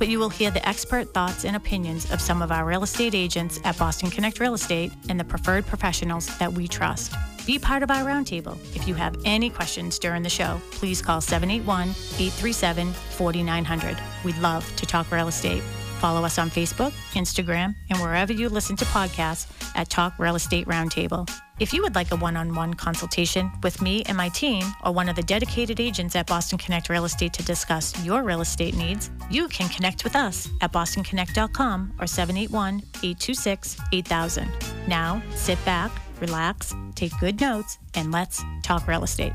but you will hear the expert thoughts and opinions of some of our real estate agents at Boston Connect Real Estate and the preferred professionals that we trust. Be part of our roundtable. If you have any questions during the show, please call 781 837 4900. We'd love to talk real estate. Follow us on Facebook, Instagram, and wherever you listen to podcasts at Talk Real Estate Roundtable. If you would like a one on one consultation with me and my team, or one of the dedicated agents at Boston Connect Real Estate to discuss your real estate needs, you can connect with us at bostonconnect.com or 781 826 8000. Now, sit back, relax, take good notes, and let's talk real estate.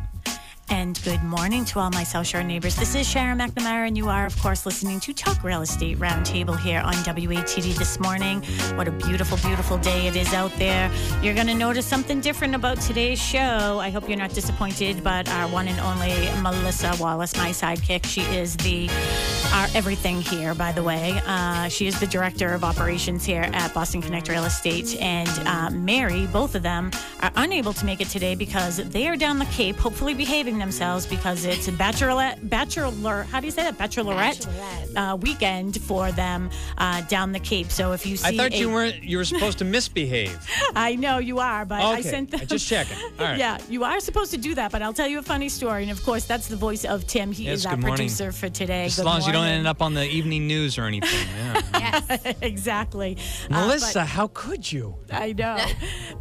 And good morning to all my South Shore neighbors. This is Sharon McNamara, and you are, of course, listening to Talk Real Estate Roundtable here on WATD this morning. What a beautiful, beautiful day it is out there. You're going to notice something different about today's show. I hope you're not disappointed, but our one and only Melissa Wallace, my sidekick, she is the our everything here, by the way. Uh, she is the director of operations here at Boston Connect Real Estate, and uh, Mary, both of them, are unable to make it today because they are down the Cape, hopefully behaving themselves because it's a bachelorette, bachelor, how do you say that? Bachelorette, Bachelorette. Uh, weekend for them uh, down the Cape. So if you see, I thought a- you weren't. You were supposed to misbehave. I know you are, but I sent them. just checking. All right. Yeah, you are supposed to do that, but I'll tell you a funny story. And of course, that's the voice of Tim. He Yes, is our morning. producer for today. As Good long as you don't end up on the evening news or anything. Yeah. Yes. exactly. Uh, Melissa, how could you? I know.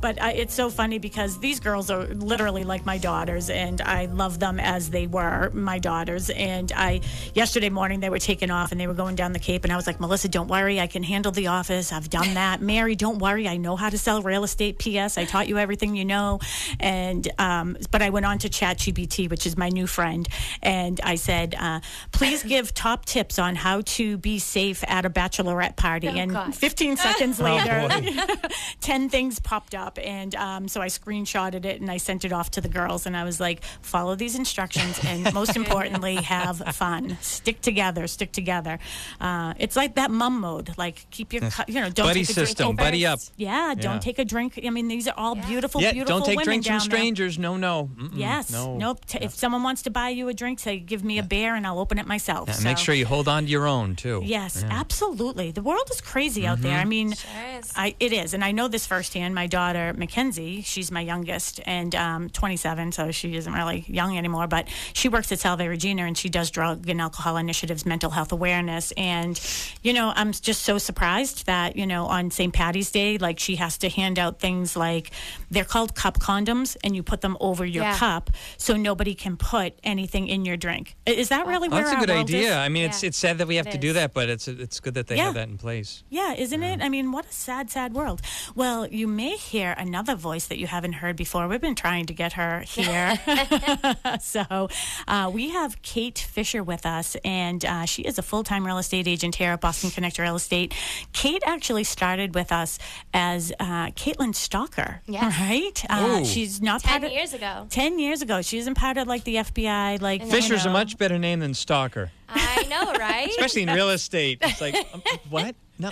but I, it's so funny because these girls are literally like my daughters, and I love them as they were my daughters. And I, yesterday morning, they were taken off and they were going down the Cape, and I was like, Melissa, don't worry, I can handle the office. I've done that. Mary, don't worry, I know how to sell real estate. P.S. I taught you everything you know. And um, but I went on to ChatGPT, which is my new friend, and I said, uh, please give top tips on how to be safe at a bachelorette party. Oh, and God. 15 seconds Oh, later, boy. 10 things popped up and um, so i screenshotted it and i sent it off to the girls and i was like follow these instructions and most importantly have fun stick together stick together uh, it's like that mum mode like keep your cu- you know don't Buddy take a drink system, over- buddy up. yeah don't Yeah. take a drink i mean these are all beautiful Yeah, beautiful don't take women drinks from down there. strangers. No, no. Mm-mm, Yes. No. Nope. T- If someone wants to buy you a drink, say, give me a beer and I'll open it myself. Yeah, Make sure you hold on to your own too. Yes, absolutely. The world is crazy out Mm-hmm. there. I mean, Sure is. I, it is, and I know this firsthand. My daughter Mackenzie, she's my youngest, and um, 27, so she isn't really young anymore. But she works at Salve Regina, and she does drug and alcohol initiatives, mental health awareness. And you know, I'm just so surprised that you know on St. Patty's Day, like she has to hand out things like they're called cup condoms, and you put them over your Yeah. cup so nobody can put anything in your drink. Is that really Well, where that's a good world is? idea. I mean, it's Yeah, it's sad that we have it to do that, but it's it's good that they Yeah. have that in place. Yeah, isn't it? I mean, what a sad, sad world. Well, you may hear another voice that you haven't heard before. We've been trying to get her here. so uh, we have Kate Fisher with us, and uh, she is a full time real estate agent here at Boston Connect Real Estate. Kate actually started with us as uh, Caitlin Stalker, Yes. right? Uh, she's not 10 part of- years ago. 10 years ago. She isn't part of like the FBI. Like you Fisher's a much better name than Stalker, I know, right? especially in real estate. It's like um, what? No.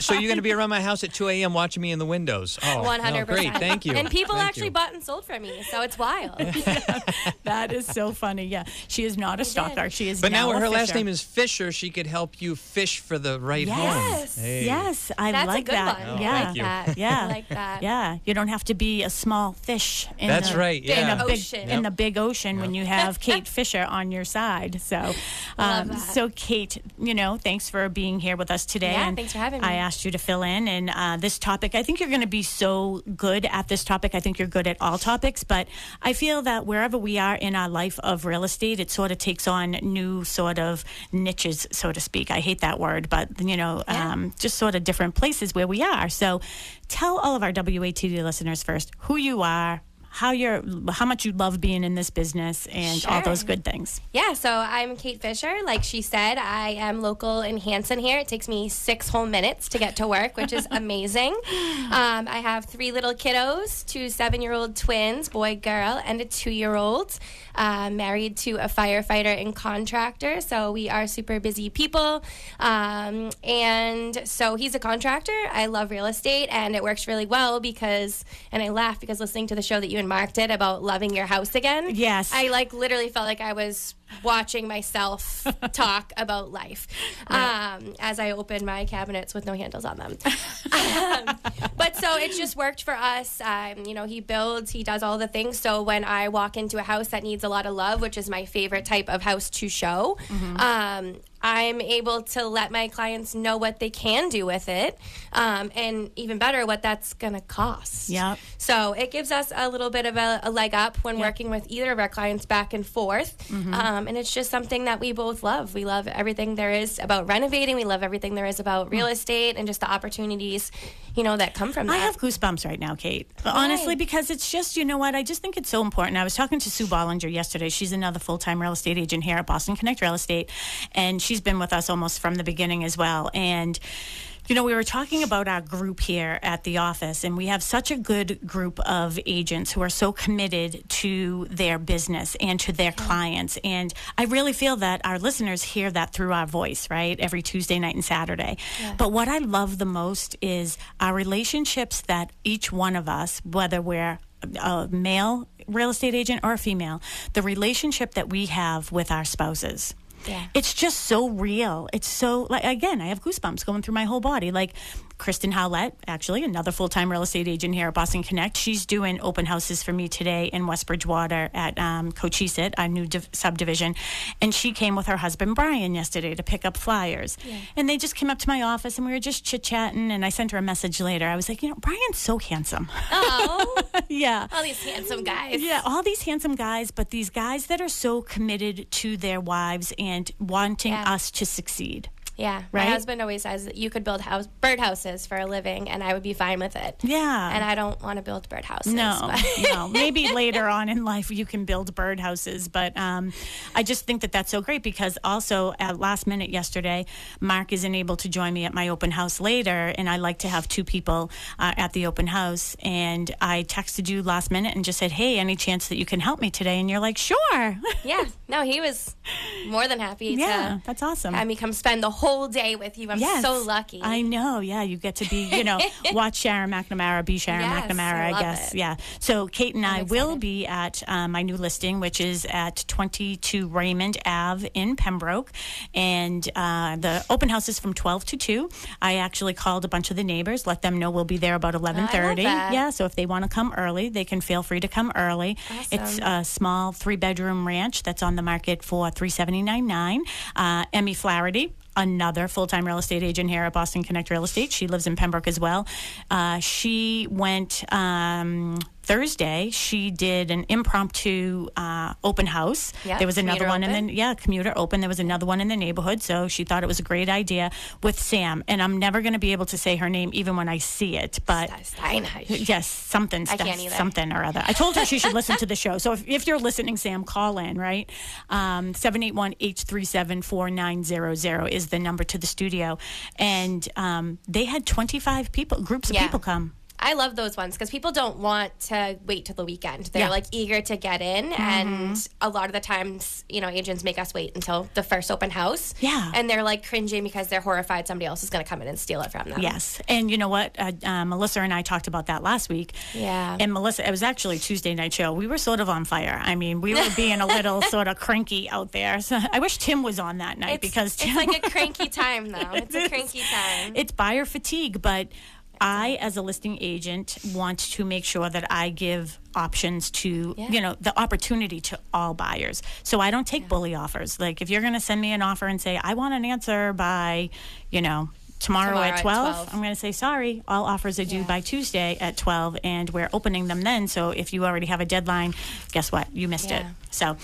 So you're going to be around my house at 2 a.m. watching me in the windows? Oh, hundred percent. great. Thank you. And people Thank actually you. bought and sold from me, so it's wild. That is so funny. Yeah, she is not a stalker. She is But now, a her last name is Fisher. She could help you fish for the right home. Yes. Hey. Yes, I That's like a good that. one. Yeah. Like Thank you. Yeah. I like that. Yeah, you don't have to be a small fish. In That's the, right, In yeah. the big Ocean. in the big ocean when you have Kate Fisher on your side. So, um, so Kate, you know, thanks for being here with us today. Yeah, and thanks for having me. I asked you to fill in. And uh, this topic, I think you're going to be so good at this topic. I think you're good at all topics, but I feel that wherever we are in our life of real estate, it sort of takes on new sort of niches, so to speak. I hate that word, but you know, Yeah. um, just sort of different places where we are. So, tell all of our WATD listeners first who you are. How you're, how much you love being in this business, and all those good things. Yeah, so I'm Kate Fisher. Like she said, I am local in Hanson here. It takes me six whole minutes to get to work, which is amazing. Um, I have three little kiddos two seven year old twins, boy, girl, and a two year old. Uh, married to a firefighter and contractor. So we are super busy people. Um, and so he's a contractor. I love real estate, and it works really well because, and I laugh because listening to the show that you and Mark did about loving your house again. Yes. I like literally felt like I was watching myself talk about life um, as I opened my cabinets with no handles on them. um, but so it just worked for us. Um, you know, he builds, he does all the things. So when I walk into a house that needs a lot of love, which is my favorite type of house to show, um, I'm able to let my clients know what they can do with it, um, and even better, what that's going to cost. Yep. So it gives us a little bit of a, a leg up when working with either of our clients back and forth. Mm-hmm. Um, and it's just something that we both love. We love everything there is about renovating. We love everything there is about real estate and just the opportunities, you know, that come from that. I have goosebumps right now, Kate. Honestly, because it's just, you know what? I just think it's so important. I was talking to Sue Bollinger yesterday. She's another full time real estate agent here at Boston Connect Real Estate. And she's been with us almost from the beginning as well. And you know, we were talking about our group here at the office, and we have such a good group of agents who are so committed to their business and to their clients. And I really feel that our listeners hear that through our voice, right? Every Tuesday night and Saturday. But what I love the most is our relationships that each one of us, whether we're a male real estate agent or a female, the relationship that we have with our spouses. Yeah. It's just so real. It's so like again, I have goosebumps going through my whole body. Like Kristen Howlett, actually another full-time real estate agent here at Boston Connect. She's doing open houses for me today in West Bridgewater at um, Cochise, our new div- subdivision, and she came with her husband Brian yesterday to pick up flyers. And they just came up to my office and we were just chit-chatting. And I sent her a message later. I was like, you know, Brian's so handsome. Oh, yeah. all these handsome guys. Yeah, all these handsome guys, but these guys that are so committed to their wives and wanting Yeah. us to succeed. Yeah. Right? My husband always says that you could build house birdhouses for a living, and I would be fine with it. Yeah. And I don't want to build birdhouses. no, no. Maybe later on in life you can build birdhouses, but um, I just think that that's so great because also at last minute yesterday, Mark isn't able to join me at my open house later, and I like to have two people uh, at the open house. And I texted you last minute and just said, "Hey, any chance that you can help me today?" And you're like, "Sure." yeah. No, he was more than happy yeah, to that's awesome. have me come spend the whole day with you. I'm Yes. so lucky. I know. Yeah, you get to be, you know, watch Sharon McNamara, be Sharon Yes, McNamara, I I, guess. it. Yeah. So Kate and I will excited. be at um, my new listing, which is at 22 Raymond Ave in Pembroke, and uh, the open house is from 12 to 2. I actually called a bunch of the neighbors, let them know we'll be there about 11:30. that. Yeah. So if they want to come early, they can feel free to come early. It's a small three bedroom ranch that's on the market for 379.9. Uh, Emmy Flaherty another full-time real estate agent here at Boston Connect Real Estate. She lives in Pembroke as well. Uh, she went um, Thursday. She did an impromptu uh, open house. Yeah, there was another one, open. and then yeah, commuter open. There was another one in the neighborhood, so she thought it was a great idea with Sam. And I'm never going to be able to say her name even when I see it, but. Yes, something, I stuff, can't either. something or other. I told her she should listen to the show. So if, if you're listening, Sam, call in, right? Um, 781-837-4900 is the number to the studio. And um, they had 25 people, groups of Yeah. people come. I love those ones because people don't want to wait till the weekend. They're Yeah. Mm-hmm. like eager to get in, and a lot of the times, you know, agents make us wait until the first open house. Yeah. and they're like cringing because they're horrified somebody else is going to come in and steal it from them. Yes. And you know what? Uh, uh, Melissa and I talked about that last week. Yeah. And Melissa, it was actually Tuesday night show. We were sort of on fire. I mean, we were being a little sort of cranky out there. So I wish Tim was on that night It's, because it's like a cranky time, though. It's a cranky time. it's buyer fatigue, but I, as a listing agent, want to make sure that I give options to, Yeah. you know, the opportunity to all buyers. So I don't take bully offers. Like if you're going to send me an offer and say, I want an answer by, you know, tomorrow, Tomorrow at at 12, 12. I'm going to say sorry. All offers are due Yeah. by Tuesday at 12, and we're opening them then. So if you already have a deadline, guess what? You missed it. So,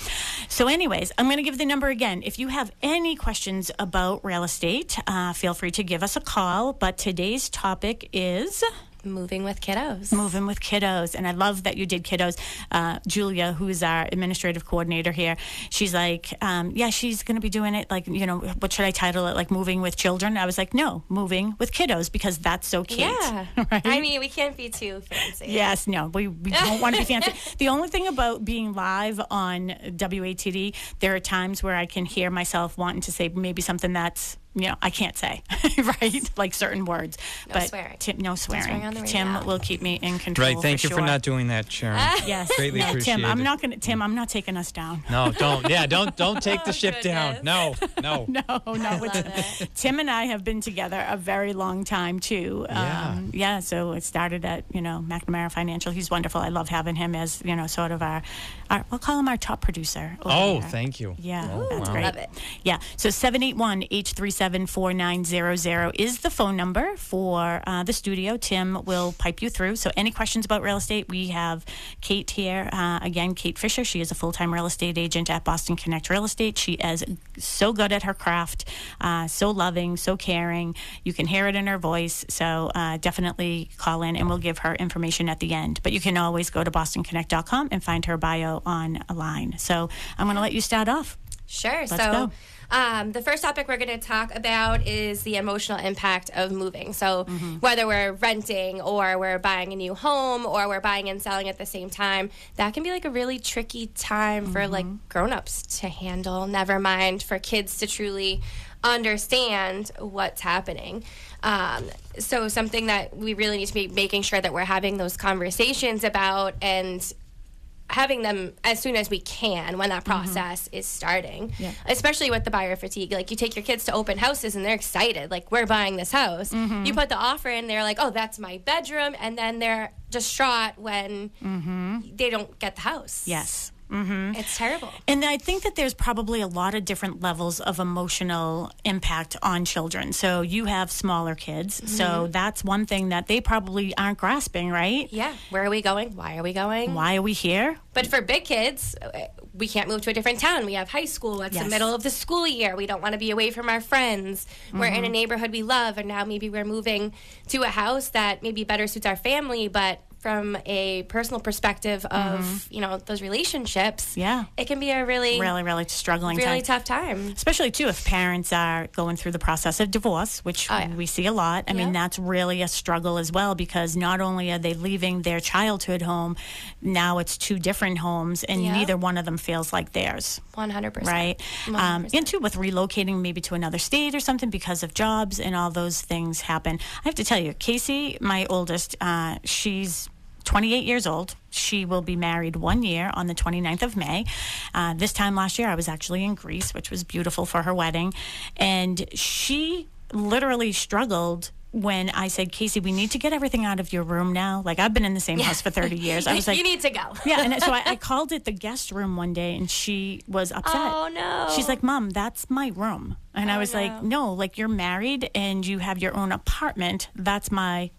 so anyways, I'm going to give the number again. If you have any questions about real estate, uh, feel free to give us a call. But today's topic is Moving with kiddos. moving with kiddos and i love that you did kiddos uh, julia who's our administrative coordinator here she's like um, yeah she's going to be doing it like you know what should i title it like moving with children i was like no moving with kiddos because that's so cute Yeah. right? I mean, we can't be too fancy. Yes, no, we, we don't want to be fancy. The only thing about being live on WATD, there are times where I can hear myself wanting to say maybe something that's, you know, I can't say, right? Like certain words. No but swearing. Tim, no swearing. swearing on the Tim will keep me in control. Right. Thank you for not doing that, Sharon. Yes, Greatly no, appreciate Tim. I'm not gonna. Tim, I'm not taking us down. No, don't. Yeah, don't don't take the Oh, ship down. No, no. No, no. it's- Tim and I have been together a very long time too. Yeah. Um, yeah. So it started at you know McNamara Financial. He's wonderful. I love having him as you know sort of our, our we'll call him our top producer. Oh, there. thank you. Yeah, Oh, that's wow. great. Love it. Yeah, so 781 837 4900 is the phone number for uh, the studio. Tim will pipe you through. So, any questions about real estate, we have Kate here. Uh, again, Kate Fisher. She is a full time real estate agent at Boston Connect Real Estate. She is so good at her craft, uh, so loving, so caring. You can hear it in her voice. So, uh, definitely call in and we'll give her information at the end. But you can always go to bostonconnect.com and find her bio online. So, I'm going to let you start off. Sure. so, go. Um, the first topic we're going to talk about is the emotional impact of moving. So, Mm-hmm. whether we're renting or we're buying a new home or we're buying and selling at the same time, that can be like a really tricky time for like Mm-hmm. grown-ups to handle. Never mind for kids to truly understand what's happening. Um, so, something that we really need to be making sure that we're having those conversations about and having them as soon as we can when that mm-hmm. process is starting. Yeah. Especially with the buyer fatigue. Like you take your kids to open houses and they're excited, like we're buying this house. Mm-hmm. You put the offer in, they're like, oh, that's my bedroom, and then they're distraught when mm-hmm. they don't get the house. Yes. It's terrible. And I think that there's probably a lot of different levels of emotional impact on children. So you have smaller kids. Mm-hmm. So that's one thing that they probably aren't grasping, right? Yeah. Where are we going? Why are we going? Why are we here? But for big kids, uh, we can't move to a different town. We have high school. It's Yes. the middle of the school year. We don't want to be away from our friends. We're in a neighborhood we love, and now maybe we're moving to a house that maybe better suits our family, but from a personal perspective of you know those relationships, Yeah. it can be a really Really, really struggling really time. tough time. Especially too if parents are going through the process of divorce, which Oh, yeah. we see a lot. I mean, that's really a struggle as well because not only are they leaving their childhood home, now it's two different homes, and Yeah. neither one of them feels like theirs. One hundred percent. right? Um, and two, with relocating maybe to another state or something because of jobs and all those things happen. I have to tell you, Casey, my oldest, uh, she's 28 years old. She will be married one year on the 29th of May. Uh, this time last year, I was actually in Greece, which was beautiful for her wedding. And she literally struggled when I said, Casey, we need to get everything out of your room now. Like, I've been in the same house for 30 years. I was like, you need to go. yeah, and so I, I called it the guest room one day, and she was upset. Oh, no. She's like, "Mom, that's my room," and I Oh, was like, "No, like you're married and you have your own apartment. That's my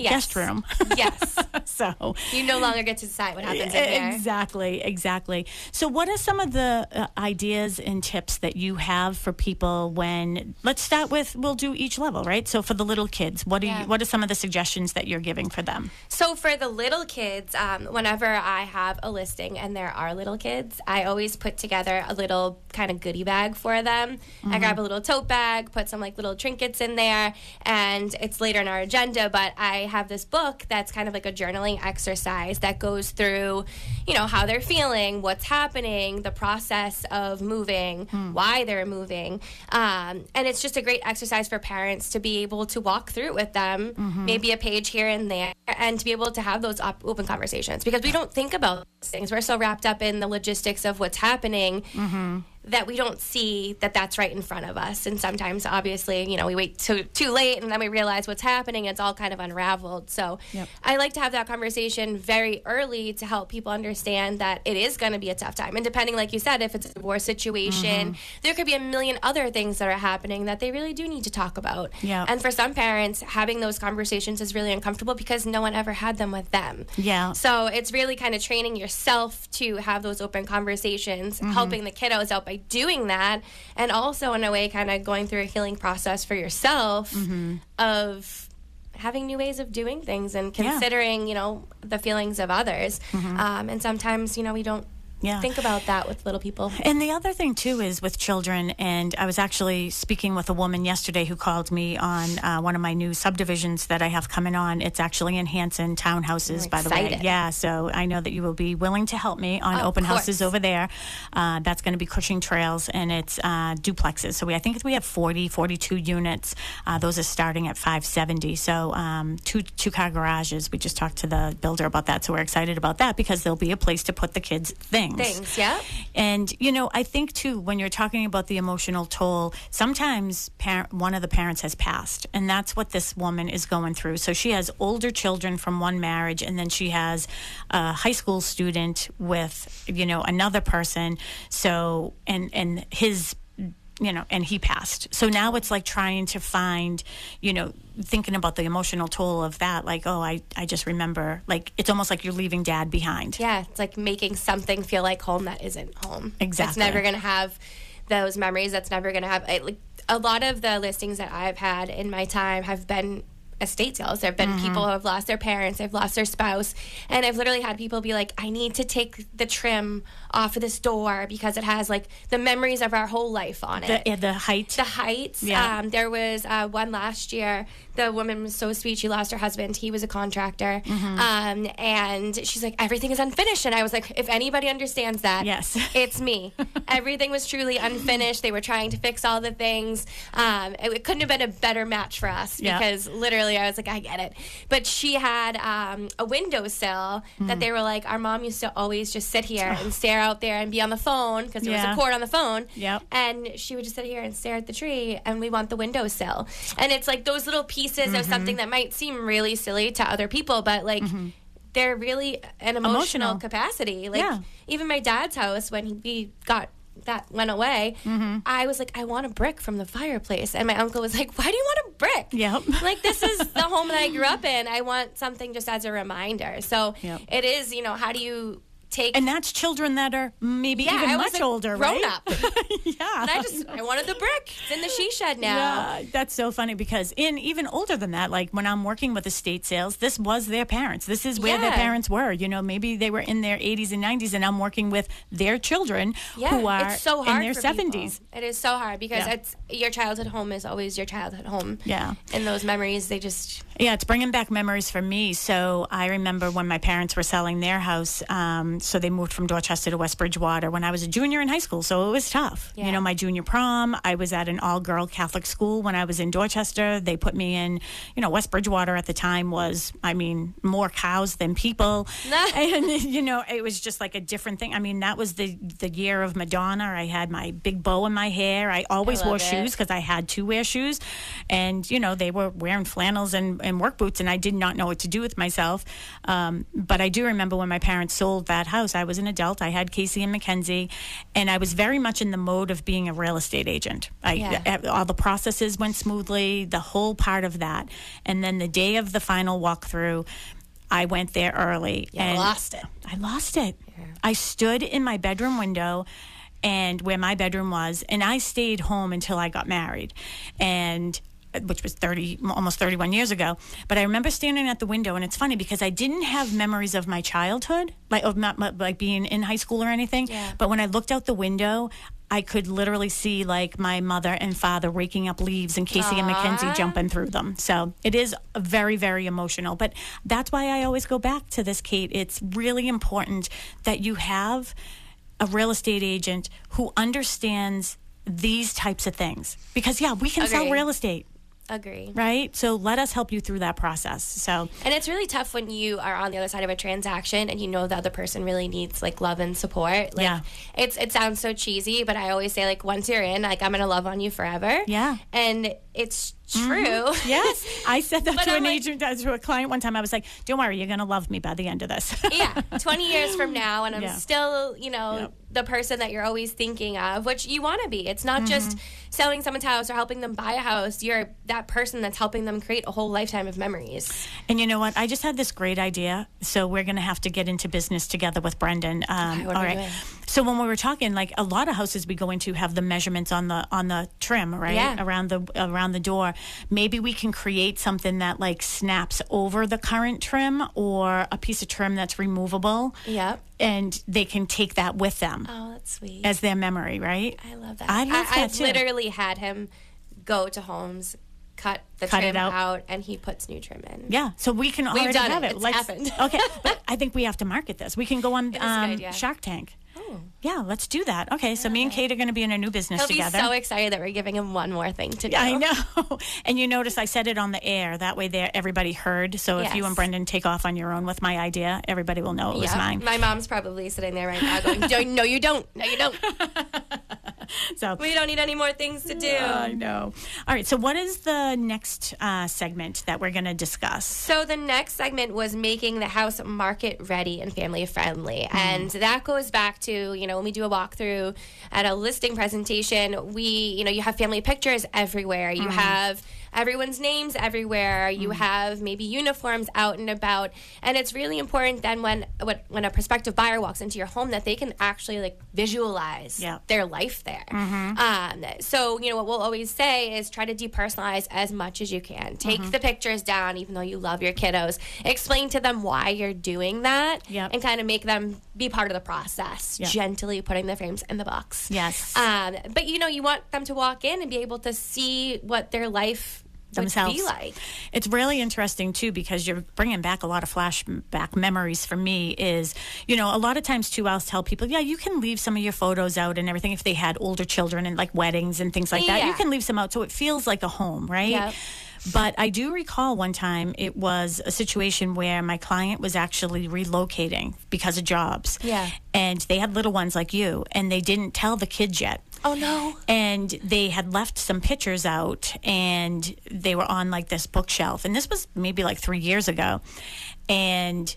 Yes. guest room." yes. so You no longer get to decide what happens in there. exactly, exactly. So, what are some of the uh, ideas and tips that you have for people when? Let's start with we'll do each level, right? So, for the little kids, what are Yeah. you, what are some of the suggestions that you're giving for them? So for the little kids, um, whenever I have a listing and there are little kids, I always put together a little kind of goodie bag for them. I grab a little tote bag, put some like little trinkets in there, and it's later in our agenda. But I have this book that's kind of like a journaling exercise that goes through, you know, how they're feeling, what's happening, the process of moving, hmm. why they're moving, um, and it's just a great exercise for parents to be able to walk through it with them, mm-hmm. maybe a page here and there, and to be able to have those op- open conversations. Because we don't think about things. We're so wrapped up in the logistics of what's happening mm-hmm. That we don't see that that's right in front of us. And sometimes, obviously, you know, we wait too, too late and then we realize what's happening. It's all kind of unraveled. So Yep. I like to have that conversation very early to help people understand that it is going to be a tough time. And depending, like you said, if it's a divorce situation, there could be a million other things that are happening that they really do need to talk about. Yeah. And for some parents, having those conversations is really uncomfortable because no one ever had them with them. Yeah. So it's really kind of training yourself to have those open conversations, Mm-hmm. helping the kiddos out by doing that, and also in a way, kind of going through a healing process for yourself Mm-hmm. of having new ways of doing things and Yeah. Mm-hmm. considering, you know, the feelings of others. Um, and sometimes, you know, we don't Yeah. think about that with little people. And the other thing too is with children, and I was actually speaking with a woman yesterday who called me on uh, one of my new subdivisions that I have coming on. It's actually in Hanson townhouses, by the way. Yeah, so I know that you will be willing to help me on open houses over there. Uh, that's going to be Cushing Trails, and it's uh, duplexes. So we, I think we have 40, 42 units. Uh, those are starting at 570. So um, two two car garages. We just talked to the builder about that, so we're excited about that because there'll be a place to put the kids' things. Things, yeah. And you know, I think too when you're talking about the emotional toll, sometimes parent, one of the parents has passed, and that's what this woman is going through. So she has older children from one marriage, and then she has a high school student with you know another person. So and and his you know, and he passed. So now it's like trying to find, you know, thinking about the emotional toll of that. Like, oh, I, I just remember, like, it's almost like you're leaving dad behind. Yeah, it's like making something feel like home that isn't home. That's Exactly. never going to have those memories. That's never going to have. I, like a lot of the listings that I've had in my time have been estate sales. There have been people who have lost their parents, they've lost their spouse, and I've literally had people be like, "I need to take the trim off of this door because it has like the memories of our whole life on it." The, the height. the heights. Yeah. Um, there was uh, one last year. The woman was so sweet. She lost her husband. He was a contractor. Mm-hmm. Um, and she's like, everything is unfinished. And I was like, if anybody understands that, Yes. it's me. everything was truly unfinished. They were trying to fix all the things. Um, it, it couldn't have been a better match for us Yeah. because literally I was like, I get it. But she had um, a windowsill Mm. that they were like, our mom used to always just sit here and stare out there and be on the phone because there Yeah. was a cord on the phone. Yep. And she would just sit here and stare at the tree, and we want the windowsill. And it's like those little pieces Mm-hmm. of something that might seem really silly to other people, but like they're really an emotional, Emotional. capacity. Like Yeah. even my dad's house when he we got that went away, Mm-hmm. I was like, I want a brick from the fireplace, and my uncle was like, Why do you want a brick? Yep. Like this is the home that I grew up in. I want something just as a reminder. So Yep. it is, you know, how do you take and that's children that are maybe yeah, even I much older, grown right? up. yeah. And I just I wanted the brick. It's in the she shed now. Yeah, that's so funny because in even older than that, like when I'm working with estate sales, this was their parents. This is where their parents were. You know, maybe they were in their 80s and 90s, and I'm working with their children Yeah, who are it's so hard in their for people. 70s. It is so hard because Yeah. it's your childhood home is always your childhood home. Yeah. And those memories, they just Yeah, it's bringing back memories for me. So I remember when my parents were selling their house. Um, so they moved from Dorchester to West Bridgewater when I was a junior in high school. So it was tough. Yeah. You know, my junior prom, I was at an all girl Catholic school when I was in Dorchester. They put me in, you know, West Bridgewater at the time was, I mean, more cows than people. and, you know, it was just like a different thing. I mean, that was the, the year of Madonna. I had my big bow in my hair. I always I wore it. shoes because I had to wear shoes. And, you know, they were wearing flannels and, and work boots, and I did not know what to do with myself. Um, but I do remember when my parents sold that house, I was an adult. I had Casey and Mackenzie, and I was very much in the mode of being a real estate agent. I, Yeah. Eh, all the processes went smoothly, the whole part of that. And then the day of the final walkthrough, I went there early. You and lost it. I lost it. I stood in my bedroom window and where my bedroom was, and I stayed home until I got married. And which was 30 almost 31 years ago but i remember standing at the window and it's funny because i didn't have memories of my childhood like of not like being in high school or anything Yeah. but when i looked out the window I could literally see like my mother and father raking up leaves and Casey and Mackenzie jumping through them. So it is very, very emotional. But that's why I always go back to this, Kate. It's really important that you have a real estate agent who understands these types of things. Because, yeah, we can sell real estate. Agree. right? So let us help you through that process. So And it's really tough when you are on the other side of a transaction and you know the other person really needs like love and support. Like Yeah. it's it sounds so cheesy, but I always say like once you're in, like I'm gonna love on you forever. Yeah. And it's true. yes, I said that to I'm an like- agent, uh, to a client one time. I was like, "Don't worry, you're gonna love me by the end of this." yeah. Twenty years from now and I'm Yeah. still, you know, Yep. The person that you're always thinking of, which you wanna be. It's not just Mm-hmm. selling someone's house or helping them buy a house. You're that person that's helping them create a whole lifetime of memories. And you know what? I just had this great idea. So we're going to have to get into business together with Brendan. Um, are all right. So when we were talking, like a lot of houses we go into have the measurements on the on the trim, right Yeah. around the around the door. Maybe we can create something that like snaps over the current trim, or a piece of trim that's removable. Yep. And they can take that with them Oh, that's sweet. as their memory, right? I love that. I love that I've too. literally had him go to homes, cut the Cut trim out. out. and he puts new trim in. Yeah, so we can already done have it. it. It's Let's- happened. okay, but I think we have to market this. We can go on um. Shark Tank. Yeah, let's do that. Okay, so me and Kate are going to be in a new business He'll together. be so excited that we're giving him one more thing to do. I know. And you notice I said it on the air. That way there everybody heard. So if you Yes. and Brendan take off on your own with my idea, everybody will know it was Yeah. mine. My mom's probably sitting there right now going, "Don't- No, you don't. No, you don't. So We don't need any more things to do. I know. All right, so what is the next uh, segment that we're going to discuss? So the next segment was making the house market ready and family friendly. And that goes back to, you know, when we do a walkthrough at a listing presentation, we, you know, you have family pictures everywhere. You have everyone's names everywhere. You have maybe uniforms out and about. And it's really important then when when, a prospective buyer walks into your home that they can actually like visualize their life there. Um, so, you know, what we'll always say is try to depersonalize as much as you can. Take the pictures down, even though you love your kiddos. Explain to them why you're doing that Yep. and kind of make them be part of the process, Yep. gently putting the frames in the box. Yes. Um, but, you know, you want them to walk in and be able to see what their life Themselves. would like. It's really interesting too because you're bringing back a lot of flashback memories for me. Is you know a lot of times too I'll tell people yeah you can leave some of your photos out and everything if they had older children and like weddings and things like that you can leave some out so it feels like a home right. Yep. But I do recall one time it was a situation where my client was actually relocating because of jobs. Yeah. And they had little ones like you, and they didn't tell the kids yet Oh, no. and they had left some pictures out and they were on like this bookshelf and this was maybe like three years ago and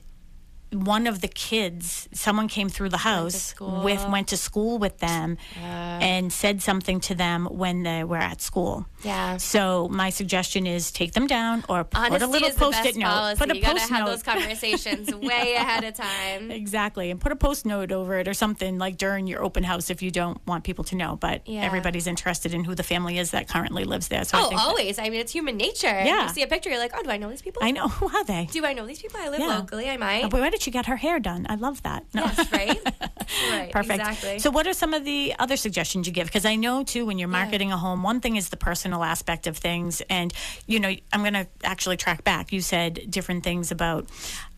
one of the kids someone came through the house school. with went to school with them and said something to them when they were at school Yeah. so my suggestion is take them down or put Honesty a little post-it note policy. put a you post have note those conversations way ahead of time. Exactly. And put a post note over it or something like during your open house if you don't want people to know. But Yeah. everybody's interested in who the family is that currently lives there. So I Oh, think that- always. I mean, it's human nature. Yeah. You see a picture, you're like, oh, do I know these people? I know. Who are they? Do I know these people? I live Yeah. locally. I might. Oh, boy, she get her hair done? I love that. No. Yes, right? right. Perfect. Exactly. So, what are some of the other suggestions you give? Because I know too, when you're marketing a home, one thing is the personal aspect of things, and you know, I'm going to actually track back. You said different things about.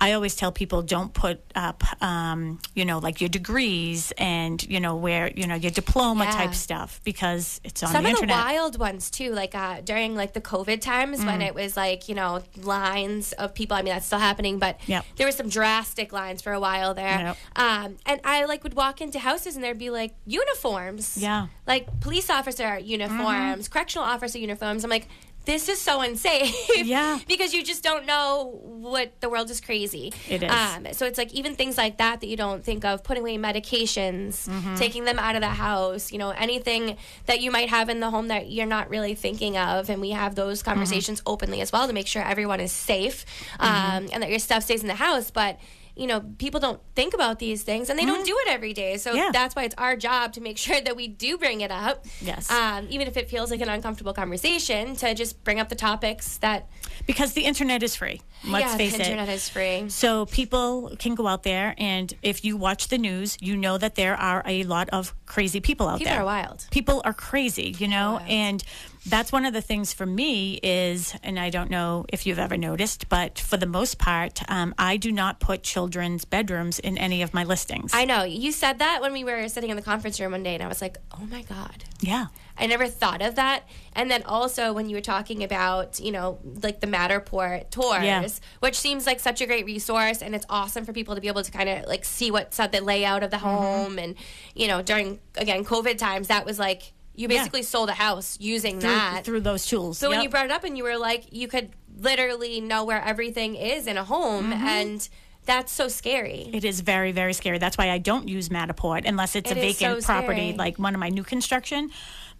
I always tell people don't put up, um, you know, like your degrees and you know where you know your diploma Yeah. type stuff because it's on some the of the wild ones too, like uh, during like the COVID times when Mm. it was like you know lines of people. I mean that's still happening, but Yep. there was some drastic lines for a while there. Yep. Um, and I like would walk into houses and there'd be like uniforms. Yeah. Mm-hmm. Like police officer uniforms, correctional officer uniforms. I'm like. This is so unsafe. Yeah. because you just don't know what the world is crazy. It is. Um, so it's like even things like that that you don't think of, putting away medications, Mm-hmm. taking them out of the house, you know, anything that you might have in the home that you're not really thinking of. And we have those Mm-hmm. conversations openly as well to make sure everyone is safe Mm-hmm. um, and that your stuff stays in the house. But you know, people don't think about these things and they don't do it every day. So Mm-hmm. Yeah. that's why it's our job to make sure that we do bring it up. Yes. Um, even if it feels like an uncomfortable conversation, to just bring up the topics that, because the internet is free. Let's yeah, face the internet it. is free. So people can go out there, and if you watch the news, you know that there are a lot of crazy people out People there. People are wild. People are crazy, you know, and that's one of the things for me is, and I don't know if you've ever noticed, but for the most part, um, I do not put children's bedrooms in any of my listings. I know. You said that when we were sitting in the conference room one day, and I was like, oh my God. yeah. I never thought of that. And then also when you were talking about, you know, like the Matterport tours, Yeah. Which seems like such a great resource and it's awesome for people to be able to kind of like see what's at the layout of the Mm-hmm. home and, you know, during again COVID times that was like you Yeah. basically sold a house using Through, that. through those tools. so when you brought it up and you were like you could literally know where everything is in a home Mm-hmm. and that's so scary. It is very, very scary. That's why I don't use Matterport unless it's It a vacant so property, scary. like one of my new construction.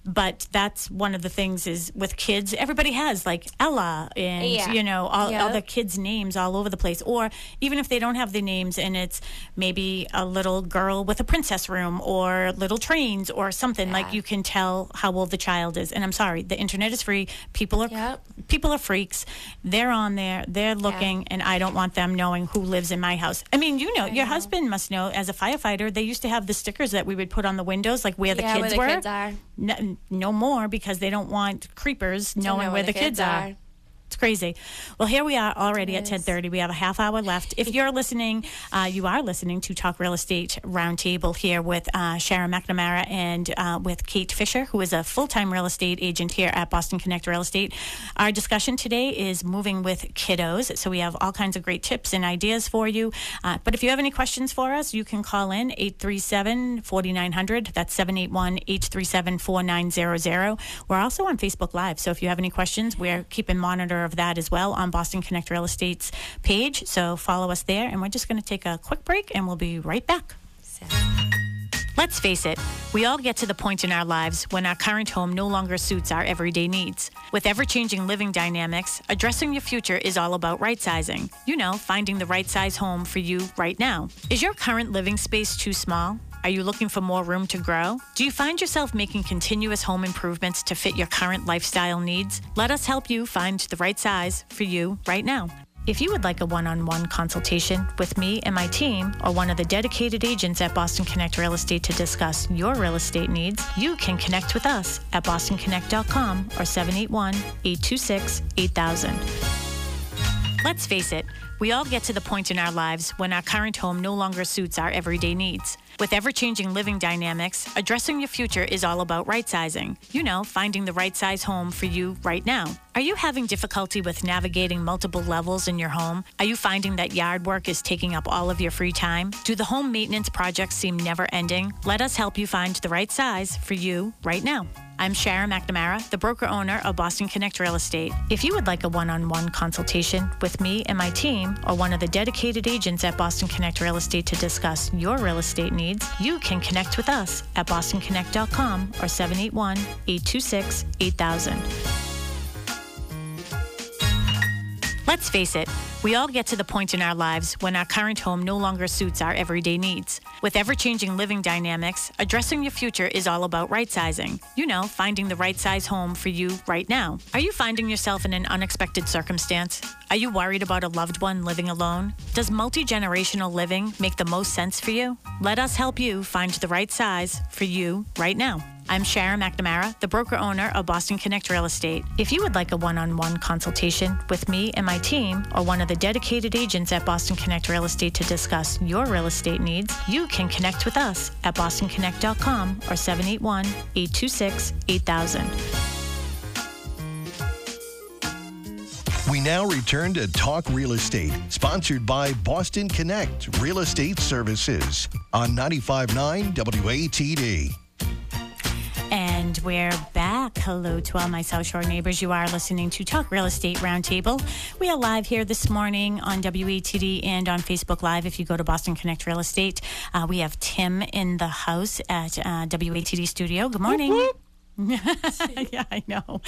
But that's one of the things is with kids, everybody has like Ella and, Yeah. you know, all, Yeah. all the kids' names all over the place. Or even if they don't have the names and it's maybe a little girl with a princess room or little trains or something, like you can tell how old the child is. And I'm sorry, the internet is free. People are Yep. people are freaks. They're on there. They're looking, and I don't want them knowing who lives in my house. I mean, you know, your husband must know. As a firefighter, they used to have the stickers that we would put on the windows, like where the Yeah, where kids the were. kids are. No, no more because they don't want creepers knowing know where the kids, are. It's crazy. Well, here we are already at 10:30. We have a half hour left. If you're listening, uh, you are listening to Talk Real Estate Roundtable here with uh, Sharon McNamara and uh, with Kate Fisher, who is a full-time real estate agent here at Boston Connect Real Estate. Our discussion today is moving with kiddos. So we have all kinds of great tips and ideas for you. Uh, but if you have any questions for us, you can call in 837-4900. That's 781-837-4900. We're also on Facebook Live. So if you have any questions, we're keeping monitor of that as well on Boston Connect Real Estate's page. So follow us there. And we're just going to take a quick break and we'll be right back. Let's face it, we all get to the point in our lives when our current home no longer suits our everyday needs. With ever changing living dynamics, addressing your future is all about right sizing. You know, finding the right size home for you right now. Is your current living space too small? Are you looking for more room to grow? Do you find yourself making continuous home improvements to fit your current lifestyle needs? Let us help you find the right size for you right now. If you would like a one on one consultation with me and my team, or one of the dedicated agents at Boston Connect Real Estate to discuss your real estate needs, you can connect with us at bostonconnect.com or 781 826 8000. Let's face it, we all get to the point in our lives when our current home no longer suits our everyday needs. With ever changing living dynamics, addressing your future is all about right sizing. You know, finding the right size home for you right now. Are you having difficulty with navigating multiple levels in your home? Are you finding that yard work is taking up all of your free time? Do the home maintenance projects seem never ending? Let us help you find the right size for you right now. I'm Sharon McNamara, the broker owner of Boston Connect Real Estate. If you would like a one on one consultation with me and my team, or one of the dedicated agents at Boston Connect Real Estate to discuss your real estate needs, you can connect with us at bostonconnect.com or 781 826 8000. Let's face it, we all get to the point in our lives when our current home no longer suits our everyday needs. With ever changing living dynamics, addressing your future is all about right sizing. You know, finding the right size home for you right now. Are you finding yourself in an unexpected circumstance? Are you worried about a loved one living alone? Does multi generational living make the most sense for you? Let us help you find the right size for you right now. I'm Sharon McNamara, the broker owner of Boston Connect Real Estate. If you would like a one on one consultation with me and my team, or one of the dedicated agents at Boston Connect Real Estate to discuss your real estate needs, you can connect with us at bostonconnect.com or 781 826 8000. We now return to Talk Real Estate, sponsored by Boston Connect Real Estate Services on 95.9 WATD. And we're back. Hello to all my South Shore neighbors. You are listening to Talk Real Estate Roundtable. We are live here this morning on WATD and on Facebook Live. If you go to Boston Connect Real Estate, uh, we have Tim in the house at uh, WATD Studio. Good morning. yeah, I know.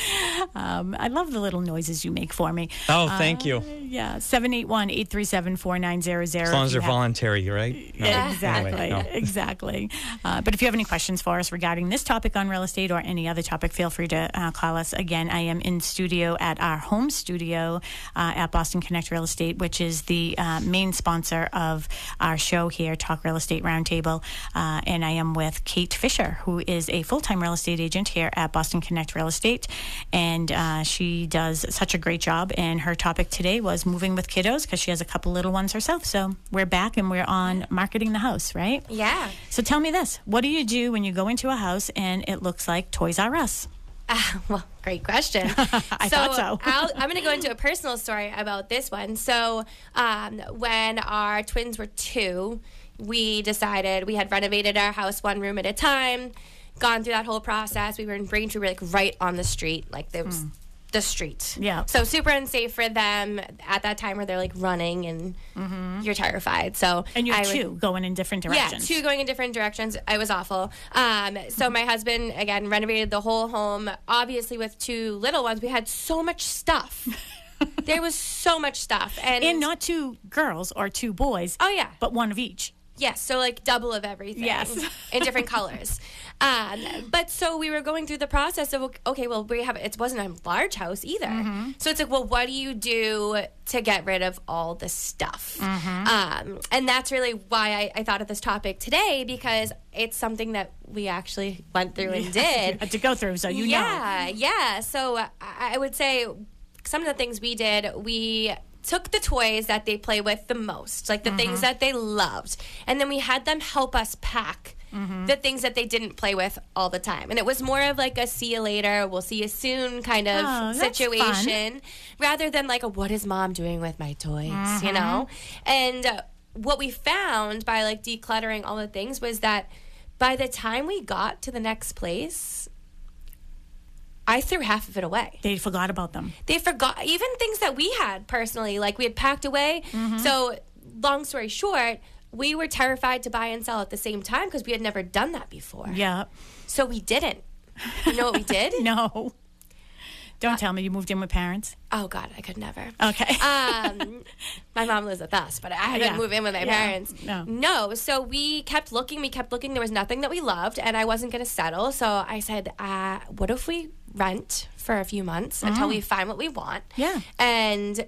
Um, I love the little noises you make for me. Oh, thank you. Yeah, 781 837 4900. As long as they're voluntary, right? No. Exactly, Anyway, no. exactly. Uh, but if you have any questions for us regarding this topic on real estate or any other topic, feel free to uh, call us. Again, I am in studio at our home studio uh, at Boston Connect Real Estate, which is the uh, main sponsor of our show here, Talk Real Estate Roundtable. Uh, and I am with Kate Fisher, who is a full time real estate agent here at Boston Connect Real Estate. And uh, she does such a great job. And her topic today was moving with kiddos because she has a couple little ones herself. So we're back and we're on marketing the house, right? Yeah. So tell me this what do you do when you go into a house and it looks like Toys R Us? Ah, well, great question. I thought so. I'll, I'm going to go into a personal story about this one. So, um, when our twins were two, we decided we had renovated our house one room at a time, gone through that whole process. We were in Braintree, we were like right on the street, like there was the street. Yeah. So super unsafe for them at that time where they're like running and you're terrified. So Mm-hmm. And you have I would- two going in different directions. yeah, two going in different directions. It was awful. Um, so my husband again renovated the whole home. Obviously, with two little ones, we had so much stuff. there was so much stuff, and, And not two girls or two boys. Oh, yeah. But one of each. Yes, so like double of everything. Yes. in different colors. Um, but so we were going through the process of okay, well we have it wasn't a large house either. Mm-hmm. So it's like, well, what do you do to get rid of all the stuff? Mm-hmm. Um, and that's really why I, I thought of this topic today because it's something that we actually went through and did. To go through, so you know. yeah, yeah. So I I would say some of the things we did, we took the toys that they play with the most, like the Mm-hmm. things that they loved, and then we had them help us pack. Mm-hmm. The things that they didn't play with all the time. And it was more of like a see you later, we'll see you soon kind of Oh, situation rather than like a what is mom doing with my toys, Mm-hmm. you know? And uh, what we found by like decluttering all the things was that by the time we got to the next place, I threw half of it away. They forgot about them. They forgot even things that we had personally, like we had packed away. Mm-hmm. So, long story short, we were terrified to buy and sell at the same time because we had never done that before. Yeah. So we didn't. You know what we did? No. Don't tell me you moved in with parents. Oh God, I could never. Okay. um, my mom lives with us, but I didn't Yeah. move in with my Yeah. parents. No. No. so we kept looking, we kept looking. There was nothing that we loved, and I wasn't going to settle. So I said, uh, "What if we rent for a few months until we ah. find what we want?" Yeah. and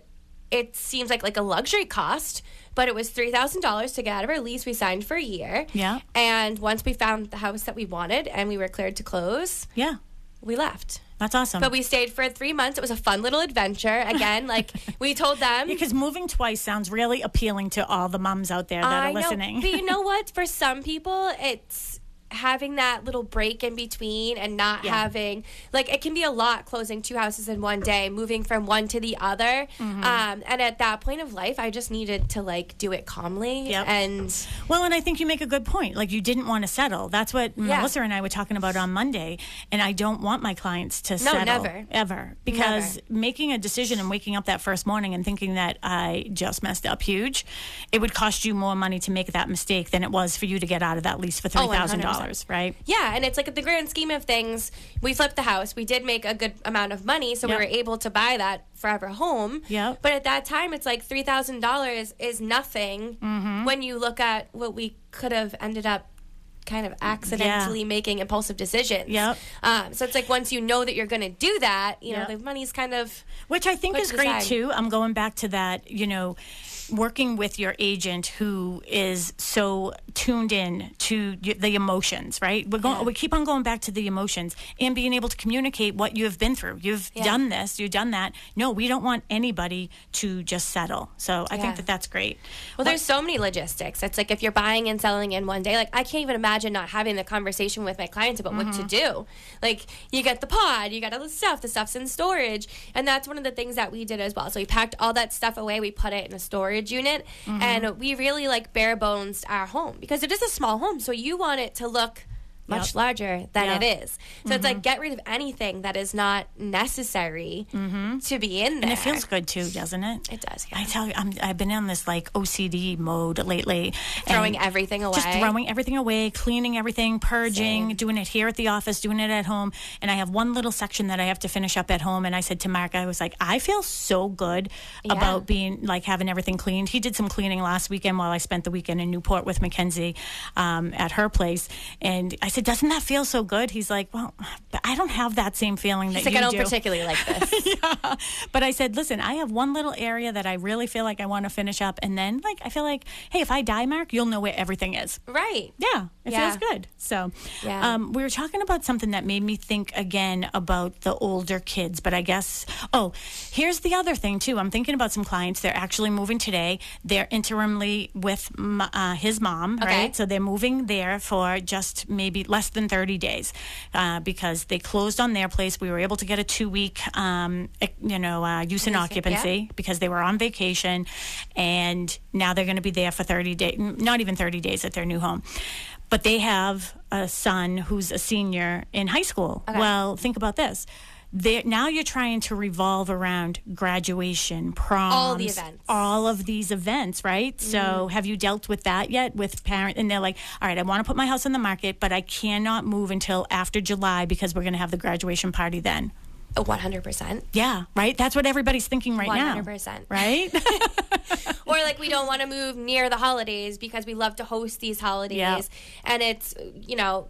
it seems like like a luxury cost. But it was three thousand dollars to get out of our lease. We signed for a year. Yeah. And once we found the house that we wanted and we were cleared to close, yeah. we left. That's awesome. But we stayed for three months. It was a fun little adventure. Again, like we told them. because moving twice sounds really appealing to all the moms out there that I are listening. Know, but you know what? For some people, it's having that little break in between and not Yeah. having like it can be a lot closing two houses in one day moving from one to the other Mm-hmm. um, and at that point of life i just needed to like do it calmly Yep. and Well, and I think you make a good point. Like you didn't want to settle. That's what Melissa and I were talking about on Monday. And I don't want my clients to settle never. ever because making a decision and waking up that first morning and thinking that I just messed up huge, it would cost you more money to make that mistake than it was for you to get out of that lease for three Oh, thousand 100%. Dollars, right? yeah and it's like at the grand scheme of things we flipped the house we did make a good amount of money so Yep. we were able to buy that forever home Yeah. but at that time it's like $3000 is nothing Mm-hmm. when you look at what we could have ended up kind of accidentally making impulsive decisions Yep. um, so it's like once you know that you're going to do that you know the money's kind of Which I think is great side. too. I'm going back to that, you know, working with your agent who is so tuned in to the emotions, right? We're going, we keep on going back to the emotions and being able to communicate what you have been through. You've Yeah. done this, you've done that. No, we don't want anybody to just settle. So I Yeah. think that that's great. Well, there's so many logistics. It's like if you're buying and selling in one day, like I can't even imagine not having the conversation with my clients about what to mm-hmm. do. Like you get the pod, you got all the stuff, the stuff's in storage, and that's one of the things that we did as well. So we packed all that stuff away, we put it in a storage unit, and mm-hmm. we really like bare bones our home because it is a small home, so you want it to look much Yep. larger than Yeah. it is. So it's like get rid of anything that is not necessary to be in there. And it feels good too, doesn't it? It does, yeah. I tell you, I'm, I've been in this like OCD mode lately. Throwing everything away. Just throwing everything away, cleaning everything, purging, Same. doing it here at the office, doing it at home. And I have one little section that I have to finish up at home. And I said to Mark, I was like, I feel so good Yeah. about being like having everything cleaned. He did some cleaning last weekend while I spent the weekend in Newport with Mackenzie um, at her place. And I said, Doesn't that feel so good? He's like, Well, but I don't have that same feeling that It's like you I don't do. particularly like this. But I said, listen, I have one little area that I really feel like I want to finish up. And then, like, I feel like, hey, if I die, Mark, you'll know where everything is. right. Yeah, it Yeah. feels good. So, Yeah. um, we were talking about something that made me think again about the older kids. But I guess, oh, here's the other thing too. I'm thinking about some clients. They're actually moving today. They're interimly with m- uh, his mom, Okay. right? So they're moving there for just maybe less than 30 days uh, because they closed on their place. We were able to get a two week, um, you know, uh, use and yeah. occupancy because they were on vacation, and now they're going to be there for 30 days, not even 30 days at their new home. But they have a son who's a senior in high school. Well, think about this. There, now you're trying to revolve around graduation, proms, All the events. Mm-hmm. all of these events, right? So, have you dealt with that yet with parent? And they're like, "All right, I want to put my house on the market, but I cannot move until after July because we're going to have the graduation party then." One hundred percent. Yeah, right. That's what everybody's thinking right now. 100%. Right? Or like we don't want to move near the holidays because we love to host these holidays, and it's you know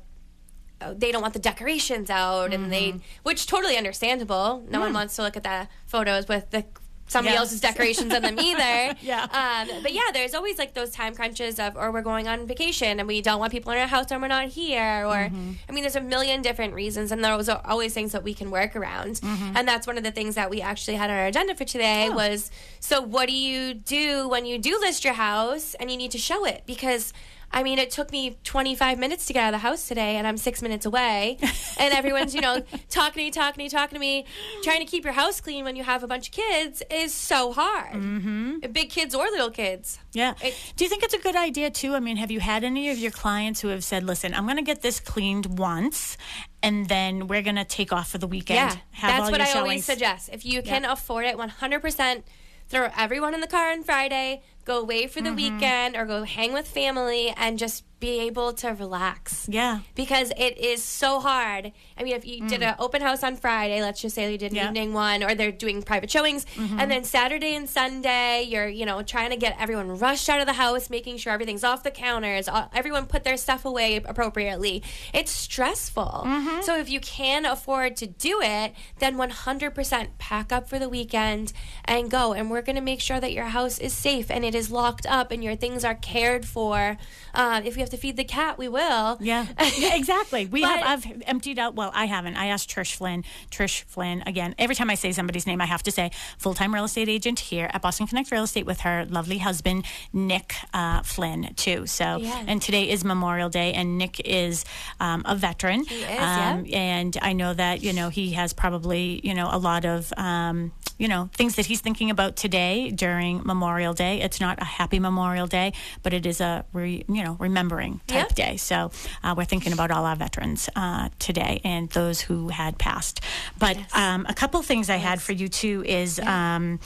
they don't want the decorations out, and Mm-hmm. they which totally understandable. No one wants to look at the photos with the somebody Yeah. else's decorations on them either. Yeah. Um, but yeah, there's always like those time crunches of, or we're going on vacation and we don't want people in our house and we're not here. Or, Mm-hmm. I mean, there's a million different reasons and there's always things that we can work around. Mm-hmm. And that's one of the things that we actually had on our agenda for today was, so what do you do when you do list your house and you need to show it? Because I mean, it took me 25 minutes to get out of the house today, and I'm six minutes away. And everyone's, you know, talking to me, talking to me, talking to me. Trying to keep your house clean when you have a bunch of kids is so hard. Mm-hmm. Big kids or little kids. Yeah. It- Do you think it's a good idea too? I mean, have you had any of your clients who have said, "Listen, I'm going to get this cleaned once, and then we're going to take off for the weekend." Yeah, have that's what I always suggest. If you can afford it, 100%, throw everyone in the car on Friday, go away for Mm-hmm. the weekend, or go hang with family, and just be able to relax. Yeah. because it is so hard. I mean, if you did an open house on Friday, let's just say you did an Mm. Yeah. Mm-hmm. evening one, or they're doing private showings, and then Saturday and Sunday, you're you know trying to get everyone rushed out of the house, making sure everything's off the counters, all- everyone put their stuff away appropriately. It's stressful. Mm-hmm. So if you can afford to do it, then 100% pack up for the weekend and go. And we're going to make sure that your house is safe and it is locked up and your things are cared for. Um, if we have to feed the cat, we will. Yeah, yeah, exactly. We But- have. I've emptied out. Well, I haven't. I asked Trish Flynn. Trish Flynn again. Every time I say somebody's name, I have to say full-time real estate agent here at Boston Connect Real Estate with her lovely husband Nick uh, Flynn too. So, Yeah. and today is Memorial Day, and Nick is um, a veteran. He is, yeah. um, And I know that you know he has probably you know a lot of. Um, you know things that he's thinking about today during Memorial Day. It's not a happy Memorial Day, but it is a re, you know remembering type Yeah. day. So uh, we're thinking about all our veterans uh, today and those who had passed. But um, a couple things I had for you too is. Um,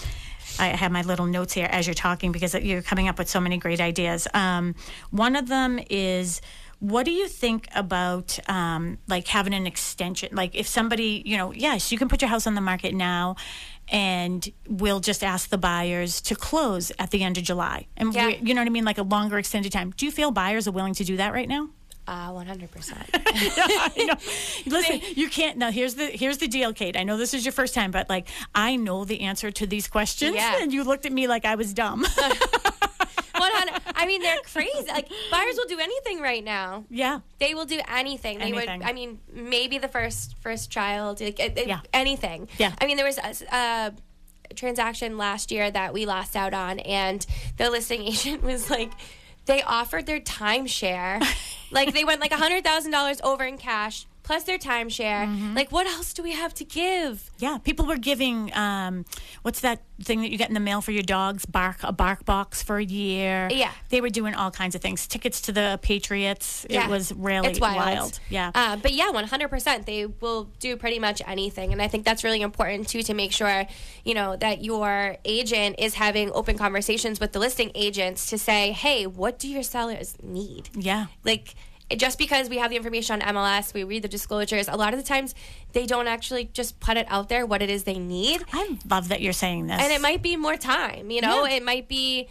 I have my little notes here as you're talking because you're coming up with so many great ideas. Um, one of them is what do you think about um, like having an extension? Like if somebody, you know, yes, you can put your house on the market now, and we'll just ask the buyers to close at the end of July, and Yeah. you know what I mean, like a longer extended time. Do you feel buyers are willing to do that right now? Uh, 100%. I know. Listen, you can't. Now, here's the here's the deal, Kate. I know this is your first time, but like I know the answer to these questions, Yeah. and you looked at me like I was dumb. 100 I mean, they're crazy. Like, buyers will do anything right now. yeah, They will do anything. They Anything. would. I mean, maybe the first first child. Like, it- Yeah. Anything. Yeah. I mean, there was a, a transaction last year that we lost out on, and the listing agent was like, they offered their timeshare, like they went like a hundred thousand dollars over in cash plus their timeshare. Mm-hmm. Like, what else do we have to give? Yeah, people were giving um, what's that thing that you get in the mail for your dogs? Bark a bark box for a year. Yeah. they were doing all kinds of things. Tickets to the Patriots. Yeah. It was really it's wild. Yeah. Uh, but yeah, 100%. They will do pretty much anything. And I think that's really important too to make sure, you know, that your agent is having open conversations with the listing agents to say, hey, what do your sellers need? yeah. Like, just because we have the information on MLS, we read the disclosures, a lot of the times they don't actually just put it out there what it is they need. I love that you're saying this. And it might be more time, you know, Yeah. it might be.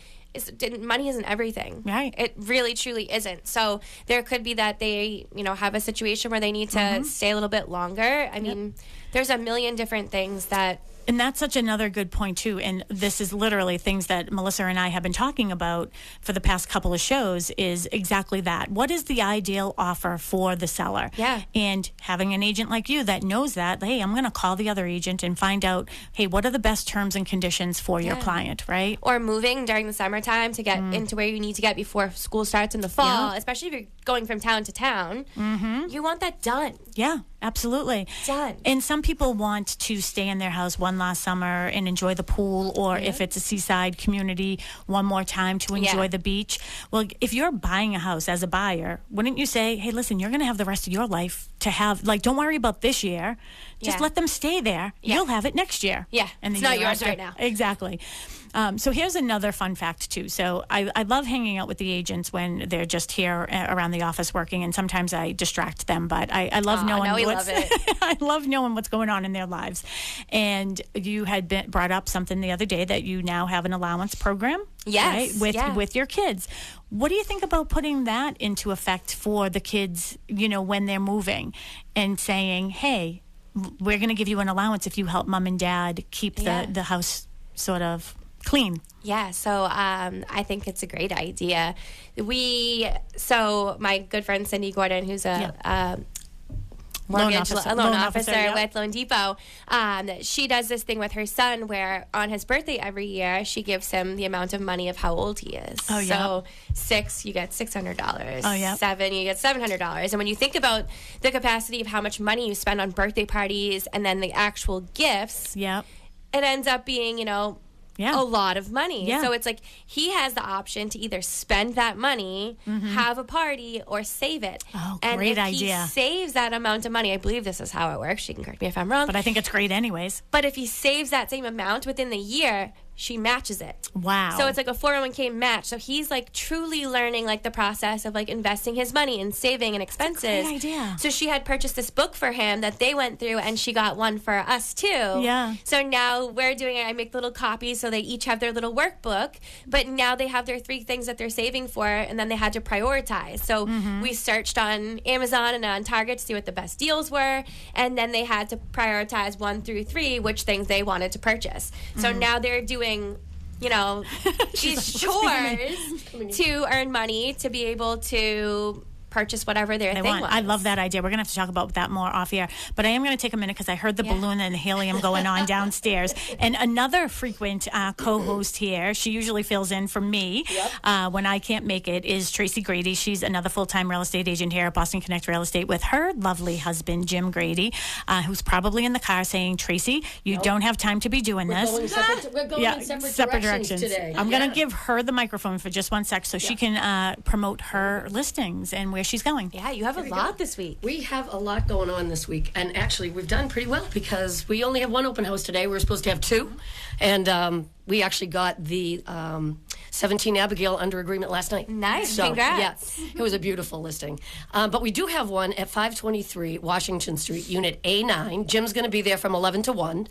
Money isn't everything. Right. It really, truly isn't. So there could be that they, you know, have a situation where they need to Mm-hmm. stay a little bit longer. I mean, there's a million different things that. And that's such another good point too. And this is literally things that Melissa and I have been talking about for the past couple of shows is exactly that. What is the ideal offer for the seller? Yeah. And having an agent like you that knows that, hey, I'm going to call the other agent and find out, hey, what are the best terms and conditions for your client, right? Or moving during the summertime to get into where you need to get before school starts in the fall, Mm. Yeah. especially if you're going from town to town. Mm-hmm. You want that done. Yeah, absolutely. Done. And some people want to stay in their house one last summer and enjoy the pool, or if it's a seaside community, one more time to enjoy Yeah. the beach. Well, if you're buying a house as a buyer, wouldn't you say, hey, listen, you're going to have the rest of your life to have, like, don't worry about this year. Just Yeah. let them stay there. Yeah. You'll have it next year. Yeah, And it's not yours after. right now. Exactly. Um, so here's another fun fact too. So I, I love hanging out with the agents when they're just here uh, around the office working, and sometimes I distract them. But I, I love knowing no, what's. love it. I love knowing what's going on in their lives. And you had been brought up something the other day that you now have an allowance program. Yes, right, with yeah. with your kids. What do you think about putting that into effect for the kids? You know, when they're moving, and saying, "Hey, we're going to give you an allowance if you help mom and dad keep the Yeah. the house sort of clean." Yeah, so um, I think it's a great idea. We so my good friend Cindy Gordon, who's a um, Loan mortgage officer- loan, loan officer, officer, yeah. with Loan Depot. Um, she does this thing with her son where on his birthday every year she gives him the amount of money of how old he is. Oh, yeah. So six, you get six hundred dollars. Oh, yeah. Seven, you get seven hundred dollars. And when you think about the capacity of how much money you spend on birthday parties and then the actual gifts, Yep. it ends up being you know Yeah. a lot of money. Yeah. So it's like he has the option to either spend that money, have a party, or save it. Mm-hmm. Oh, and great if idea. He saves that amount of money. I believe this is how it works. She can correct me if I'm wrong. But I think it's great, anyways. But if he saves that same amount within the year, she matches it. Wow. So it's like a 401k match. So he's like truly learning like the process of like investing his money and saving and expenses. great idea. So she had purchased this book for him that they went through and she got one for us too. Yeah. So now we're doing it. I make little copies so they each have their little workbook, but now they have their three things that they're saving for and then they had to prioritize. So Mm-hmm. we searched on Amazon and on Target to see what the best deals were and then they had to prioritize 1 through 3 which things they wanted to purchase. So Mm-hmm. now they're doing you know, these chores to earn money to be able to purchase whatever their They thing want. was. I love that idea. We're gonna have to talk about that more off air. But I am gonna take a minute because I heard the Yeah. balloon and the helium going on downstairs. And another frequent uh, co-host here, she usually fills in for me uh, when I can't make it, is Tracy Grady. She's another full-time real estate agent here at Boston Connect Real Estate with her lovely husband Jim Grady, uh, who's probably in the car saying, "Tracy, you don't have time to be doing We're this." going separate, we're going in separate, directions, today. I'm going to give her the microphone for just one sec so she can uh, promote her listings and where she's going. yeah, you have a lot this week. We have a lot going on this week, and actually, we've done pretty well because we only have one open house today. We were supposed to have two, and um, we actually got the um, 17 Abigail under agreement last night. Nice. So, Congrats. Yeah, it was a beautiful listing. Um, but we do have one at 523 Washington Street, Unit A9. Jim's going to be there from 11 to 1.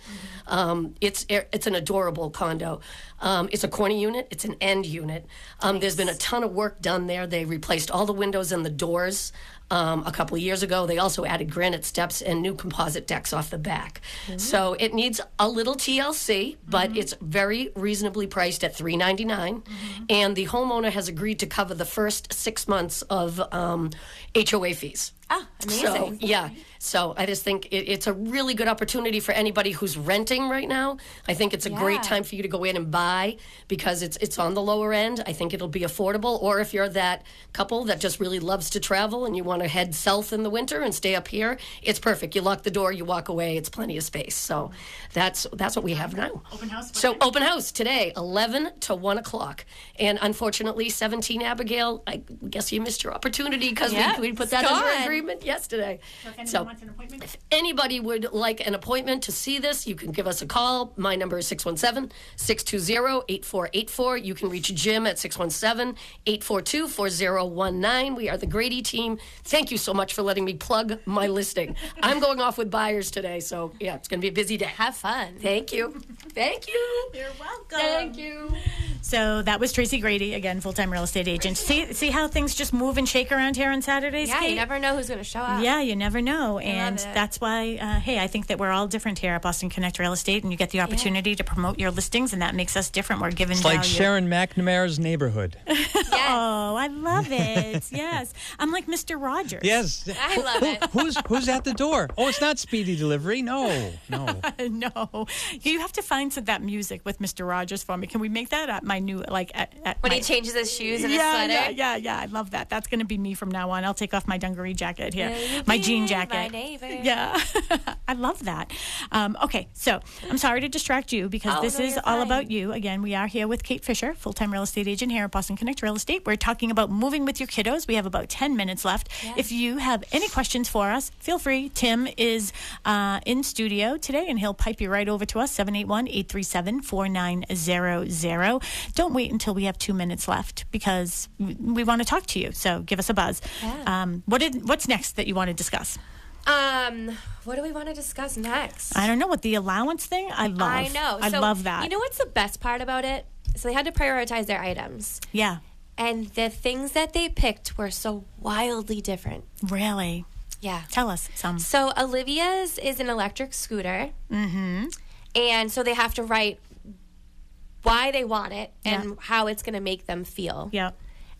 Um, it's it's an adorable condo. Um, it's a corner unit. It's an end unit. Um, There's been a ton of work done there. They replaced all the windows and the doors. Um, a couple of years ago, they also added granite steps and new composite decks off the back. So it needs a little TLC, but it's very reasonably priced at three ninety nine, and the homeowner has agreed to cover the first six months of um, HOA fees. Oh, amazing. So, yeah. So I just think it, it's a really good opportunity for anybody who's renting right now. I think it's a great time for you to go in and buy because it's it's on the lower end. I think it'll be affordable. Or if you're that couple that just really loves to travel and you want to head south in the winter and stay up here, it's perfect. You lock the door, you walk away. It's plenty of space. So that's that's what we have now. Open house. So open house today, eleven to one o'clock. And unfortunately, seventeen Abigail. I guess you missed your opportunity because Yeah, we, we put that under gone. agreement yesterday. So, if anybody would like an appointment to see this, you can give us a call. My number is 617 620 8484. You can reach Jim at 617 842 4019. We are the Grady team. Thank you so much for letting me plug my listing. I'm going off with buyers today, so yeah, it's going to be a busy day. Have fun. Thank you. Thank you. You're welcome. Thank you. So that was Tracy Grady, again, full time real estate agent. See, see how things just move and shake around here on Saturdays? Yeah, Kate? you never know who's going to show up. Yeah, you never know. And that's why, uh, hey, I think that we're all different here at Boston Connect Real Estate, and you get the opportunity to promote your listings, and that makes us different. We're giving It's value. like Sharon McNamara's neighborhood. Oh, I love it. yes. I'm like Mr. Rogers. Yes. I love it. Who's who's at the door? Oh, it's not speedy delivery. No, no. no. You have to find some, that music with Mr. Rogers for me. Can we make that at my new, like, at, at When my, he changes his shoes and yeah, his yeah, sweater. yeah, yeah. I love that. That's going to be me from now on. I'll take off my dungaree jacket here, Will you my be jean my jacket. Neighbor? Yeah, I love that. Um, okay, so I'm sorry to distract you because Oh, this no, is all fine. about you. Again, we are here with Kate Fisher, full time real estate agent here at Boston Connect Real Estate. We're talking about moving with your kiddos. We have about 10 minutes left. If you have any questions for us, feel free. Tim is uh, in studio today and he'll pipe you right over to us 781 837 4900. Don't wait until we have two minutes left because we, we want to talk to you. So give us a buzz. Um, what did, what's next that you want to discuss? Um, what do we want to discuss next? I don't know what the allowance thing. I love. I know. I So, love that. You know what's the best part about it? So they had to prioritize their items. yeah. And the things that they picked were so wildly different. Really. Yeah. Tell us some. So Olivia's is an electric scooter. Mm-hmm. And so they have to write why they want it and Yeah. how it's going to make them feel. Yeah.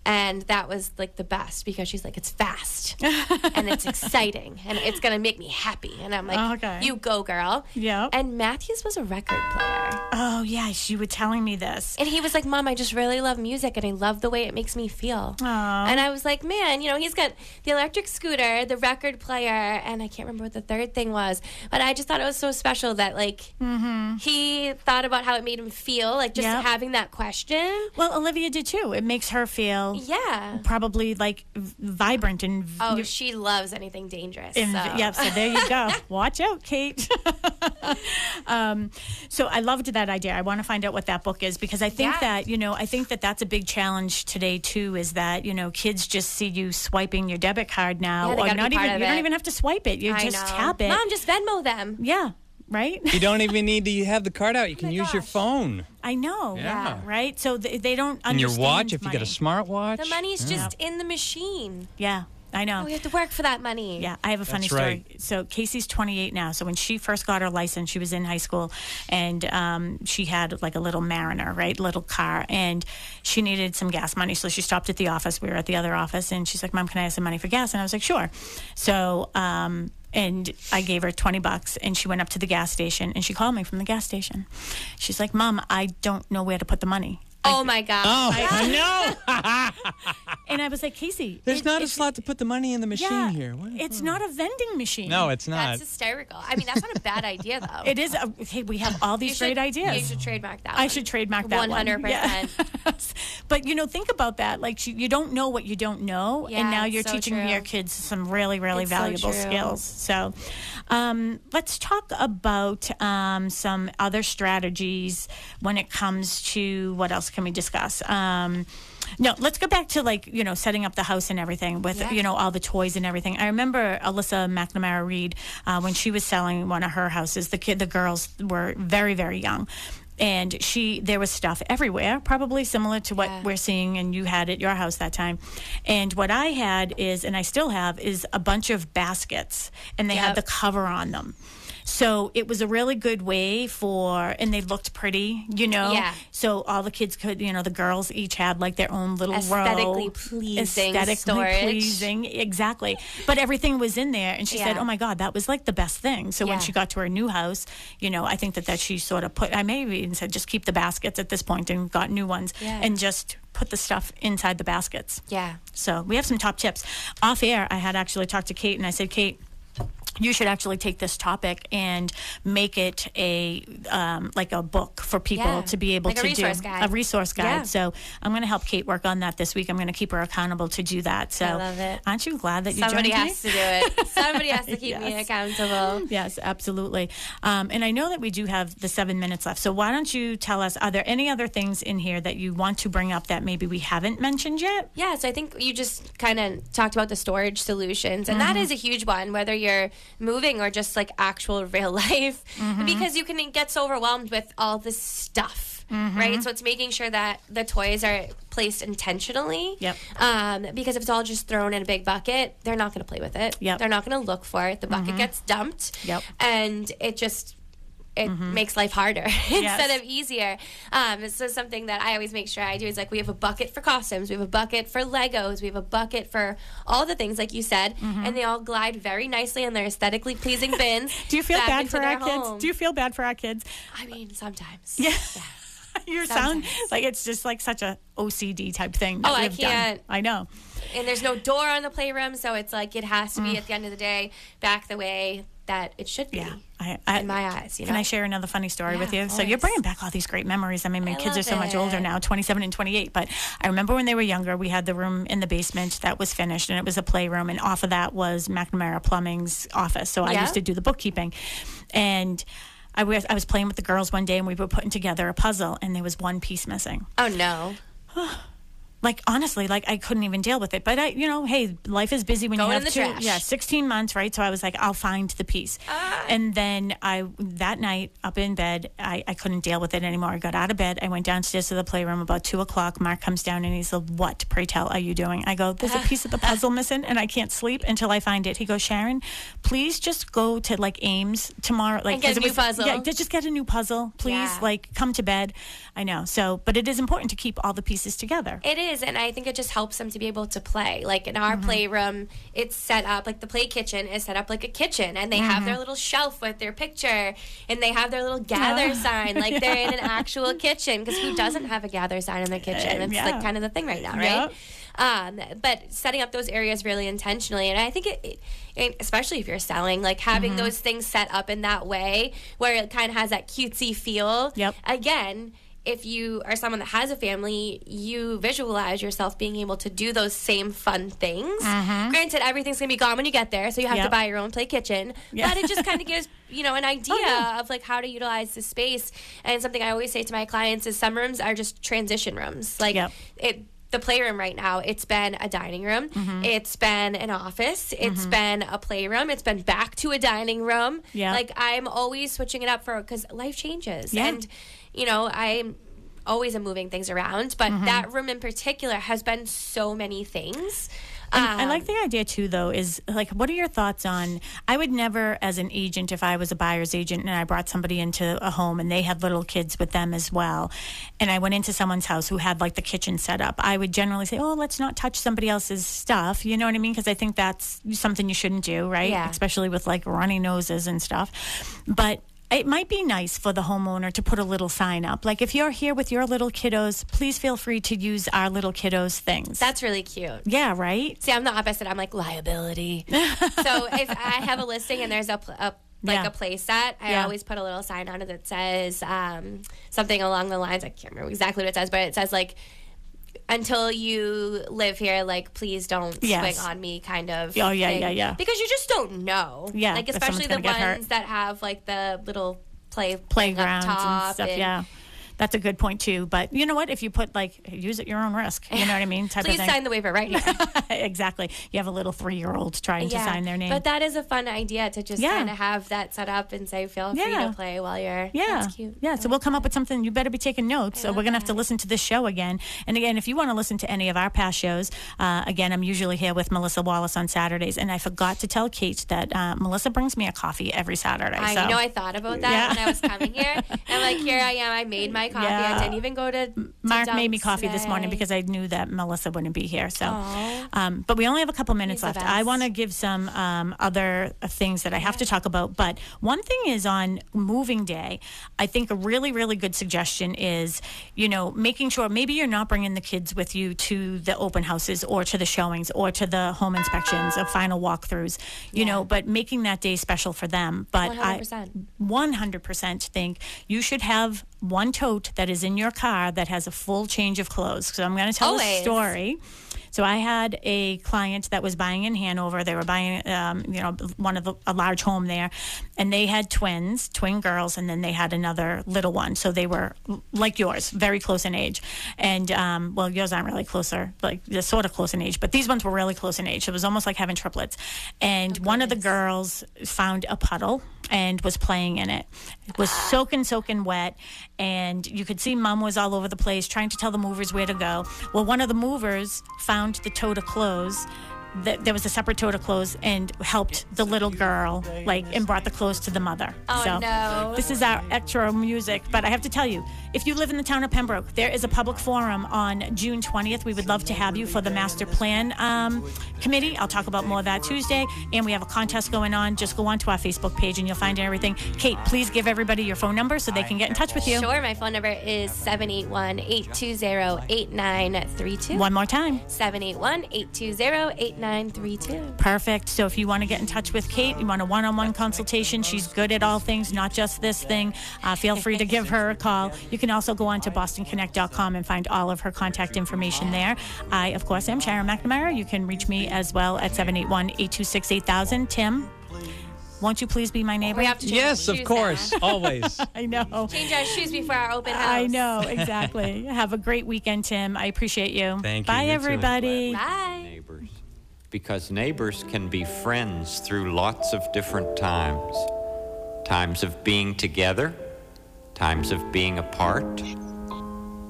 And that was like the best because she's like, it's fast and it's exciting and it's going to make me happy. And I'm like, Okay. you go, girl. Yep. And Matthews was a record player. Oh yeah. She was telling me this. And he was like, Mom, I just really love music and I love the way it makes me feel. Aw. And I was like, man, you know, he's got the electric scooter, the record player, and I can't remember what the third thing was. But I just thought it was so special that, like, mm-hmm. he thought about how it made him feel, like just Yep. having that question. Well, Olivia did too. It makes her feel Yeah. probably like vibrant and. v- Oh, she loves anything dangerous. and so. yeah, so there you go. Watch out, Kate. um, so I loved that idea. I want to find out what that book is because I think Yeah. that you know I think that that's a big challenge today too. Is that you know kids just see you swiping your debit card now, Yeah, or not even you don't even have to swipe it. You I just know. tap it. Mom, just Venmo them. yeah, right. You don't even need to have the card out. You can my use your phone I know. Yeah. Right. So they, they don't and your understand watch. If you get a money. smartwatch, The money's just in the machine. Yeah, I know. We have to work for that money. Yeah, I have a funny That's story. right. So Casey's 28 now. So when she first got her license, she was in high school, and um, she had like a little Mariner, right, little car, and she needed some gas money. So she stopped at the office. We were at the other office, and she's like, "Mom, can I have some money for gas?" And I was like, "Sure." So. Um, and I gave her 20 bucks and she went up to the gas station and she called me from the gas station. She's like, Mom, I don't know where to put the money. Oh my God. Oh, I know. And I was like, Casey, There's it- not a it's- slot to put the money in the machine Yeah, here. What? it's not a vending machine. no, it's not. That's hysterical. I mean, that's not a bad idea, though. It is. A, hey, we have all You these should- great ideas. You should trademark that I one. should trademark that one. 100%. Yes. but you know, think about that. Like you, you don't know what you don't know, Yeah, and now you're so teaching true. your kids some really, really It's valuable true. skills. So, um, let's talk about um, some other strategies when it comes to what else can we discuss? Um, no, let's go back to like you know setting up the house and everything with Yeah. you know all the toys and everything. I remember Alyssa McNamara Reed uh, when she was selling one of her houses. The kid, the girls were very very young, and she there was stuff everywhere, probably similar to what Yeah. we're seeing and you had at your house that time. And what I had is, and I still have, is a bunch of baskets, and they had the cover on them. So it was a really good way for, and they looked pretty, you know. Yeah. So all the kids could, you know, the girls each had like their own little Aesthetically row, pleasing aesthetically storage. pleasing, exactly. But everything was in there, and she said, "Oh my God, that was like the best thing." So Yeah. when she got to her new house, you know, I think that that she sort of put. I maybe even said, "Just keep the baskets at this point," and got new ones, Yeah. and just put the stuff inside the baskets. Yeah. So we have some top tips. Off air, I had actually talked to Kate and I said, Kate, you should actually take this topic and make it a um, like a book for people Yeah, to be able like to resource do guide. a resource guide. Yeah. So I'm going to help Kate work on that this week. I'm going to keep her accountable to do that. So I love it. aren't you glad that you Somebody has me? to do it. Somebody has to keep me accountable. Yes, absolutely. Um, and I know that we do have the seven minutes left. So why don't you tell us, are there any other things in here that you want to bring up that maybe we haven't mentioned yet? Yeah, so I think you just kind of talked about the storage solutions, and that is a huge one, whether you're moving or just like actual real life, mm-hmm. because you can get so overwhelmed with all this stuff. Mm-hmm. Right, so it's making sure that the toys are placed intentionally. Yep. Um, because if it's all just thrown in a big bucket, they're not going to play with it. Yep. They're not going to look for it. The bucket mm-hmm. gets dumped. Yep. And it just it makes life harder instead of easier. Um, so something that I always make sure I do is like we have a bucket for costumes, we have a bucket for Legos, we have a bucket for all the things like you said, and they all glide very nicely in their aesthetically pleasing bins. Do you feel bad for our kids? Do you feel bad for our kids? I mean, sometimes. Yeah. you sound Sometimes. like it's just like such a OCD type thing. that Oh, I we've done. can't. I know. And there's no door on the playroom, so it's like it has Mm. to be at the end of the day back the way that it should be. Yeah. I, I, In my eyes, you Can? I share another funny story Yeah, with you? So you're bringing back all these great memories. I mean, my I kids are so much older now, 27 and 28. But I remember when they were younger, we had the room in the basement that was finished, and it was a playroom, and off of that was McNamara Plumbing's office. So I Yeah. used to do the bookkeeping, and. I was, I was playing with the girls one day and we were putting together a puzzle and there was one piece missing. Oh no. like honestly, like I couldn't even deal with it. But I, you know, hey, life is busy when Throw you have in the two, trash. yeah, sixteen months, right? So I was like, I'll find the piece. Ah. And then I that night up in bed, I, I couldn't deal with it anymore. I got out of bed. I went downstairs to the playroom about two o'clock. Mark comes down and he's like, "What? Pray tell, are you doing?" I go, "There's a piece of the puzzle missing, and I can't sleep until I find it." He goes, "Sharon, please just go to like Ames tomorrow, like And get a new was- puzzle. Yeah, just get a new puzzle, please. Yeah. Like come to bed. I know. So, but it is important to keep all the pieces together. It is, and I think it just helps them to be able to play. Like in Mm-hmm. our playroom, it's set up like the play kitchen is set up like a kitchen, and they have Mm-hmm. their little shelf with their picture, and they have their little gather sign, like they're in an actual kitchen. Because who doesn't have a gather sign in their kitchen? It's yeah. like kind of the thing right now, right? Um, but setting up those areas really intentionally, and I think it, it, it especially if you're selling, like having Mm-hmm. those things set up in that way where it kind of has that cutesy feel. Yep. Again, if you are someone that has a family, you visualize yourself being able to do those same fun things. Granted, everything's gonna be gone when you get there, so you have to Mm-hmm. Buy your own play kitchen. Yeah. But it just kind of gives you know an idea yeah. of like how to utilize the space. And something I always say to my clients is some rooms are just transition rooms. Like Yep. it. The playroom right now, it's been a dining room, Mm-hmm. it's been an office, It's been a playroom, it's been back to a dining room. Yeah. Like I'm always switching it up for because life changes. Yeah. And you know, I'm always am moving things around, but Mm-hmm. that room in particular has been so many things. And I Um, like the idea too, though, is like, what are your thoughts on? I would never, as an agent, if I was a buyer's agent and I brought somebody into a home and they had little kids with them as well, and I went into someone's house who had like the kitchen set up, I would generally say, oh, let's not touch somebody else's stuff. You know what I mean? Because I think that's something you shouldn't do, right? Yeah. Especially with like runny noses and stuff. But it might be nice for the homeowner to put a little sign up. Like, if you're here with your little kiddos, please feel free to use our little kiddos' things. that's really cute. yeah, right? See, I'm the opposite. I'm like liability. so if I have a listing and there's a, a like Yeah. a play set, I Yeah. always put a little sign on it that says um, something along the lines. I can't remember exactly what it says, but it says like. Until you live here, like please don't Yes. swing on me, kind of. Oh, yeah, thing. yeah, yeah. Because you just don't know. Yeah, like especially the ones that have like the little play playgrounds and stuff. and- yeah, That's a good point too. But you know what? If you put like use at your own risk, you know what I mean? Type Please of thing. sign the waiver right here. exactly. You have a little three-year-old trying to sign their name. But that is a fun idea to just Yeah. kind of have that set up and say, feel free Yeah. to play while you're. Yeah. That's cute. Yeah. So we'll come up with something. You better be taking notes. So we're going to have to listen to this show again. And again, if you want to listen to any of our past shows, uh, again, I'm usually here with Melissa Wallace on Saturdays. And I forgot to tell Kate that uh, Melissa brings me a coffee every Saturday. I so. know I thought about that Yeah. when I was coming here. And like, here I am. I made my coffee. Yeah. I didn't even go to. to Mark made me coffee this morning because I knew that Melissa wouldn't be here. So, um, but we only have a couple minutes He's left. I want to give some um, other uh, things that I have to talk about. But one thing is on moving day, I think a really, really good suggestion is, you know, making sure maybe you're not bringing the kids with you to the open houses or to the showings or to the home inspections or final walkthroughs, you know, but making that day special for them. But I 100%. 100% think you should have one tote that is in your car that has a full change of clothes. So I'm going to tell a story. So I had a client that was buying in Hanover. They were buying, um, you know, one of the, a large home there, and they had twins, twin girls, and then they had another little one. So they were like yours, very close in age. And um, well, yours aren't really closer, like they're sort of close in age, but these ones were really close in age. It was almost like having triplets. And one of the girls found a puddle and was playing in it. It was soaking, soaking wet, and you could see mom was all over the place trying to tell the movers where to go. Well, one of the movers found the toe to clothes. That there was a separate tote of clothes and helped the little girl, like, and brought the clothes to the mother. Oh, so no. this is our extra music. But I have to tell you, if you live in the town of Pembroke, there is a public forum on June 20th. We would love to have you for the master plan um, committee. I'll talk about more of that Tuesday. And we have a contest going on. Just go onto our Facebook page and you'll find everything. Kate, please give everybody your phone number so they can get in touch with you. Sure, my phone number is 781 820 8932. One more time. 781 820 8932. Perfect. So if you want to get in touch with Kate, you want a one-on-one consultation, she's good at all things, not just this thing. Uh, feel free to give her a call. You can also go on to bostonconnect.com and find all of her contact information there. I, of course, am Sharon McNamara. You can reach me as well at 781-826-8000. Tim, won't you please be my neighbor? We have to change Yes, of course. now. Always. I know. Change our shoes before our open house. I know, exactly. Have a great weekend, Tim. I appreciate you. Thank you. Bye, You too. everybody. Bye. neighbors because neighbors can be friends through lots of different times times of being together, times of being apart,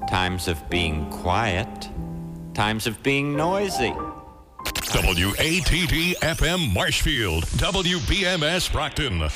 times of being quiet, times of being noisy. WATD FM Marshfield, WBMS Brockton.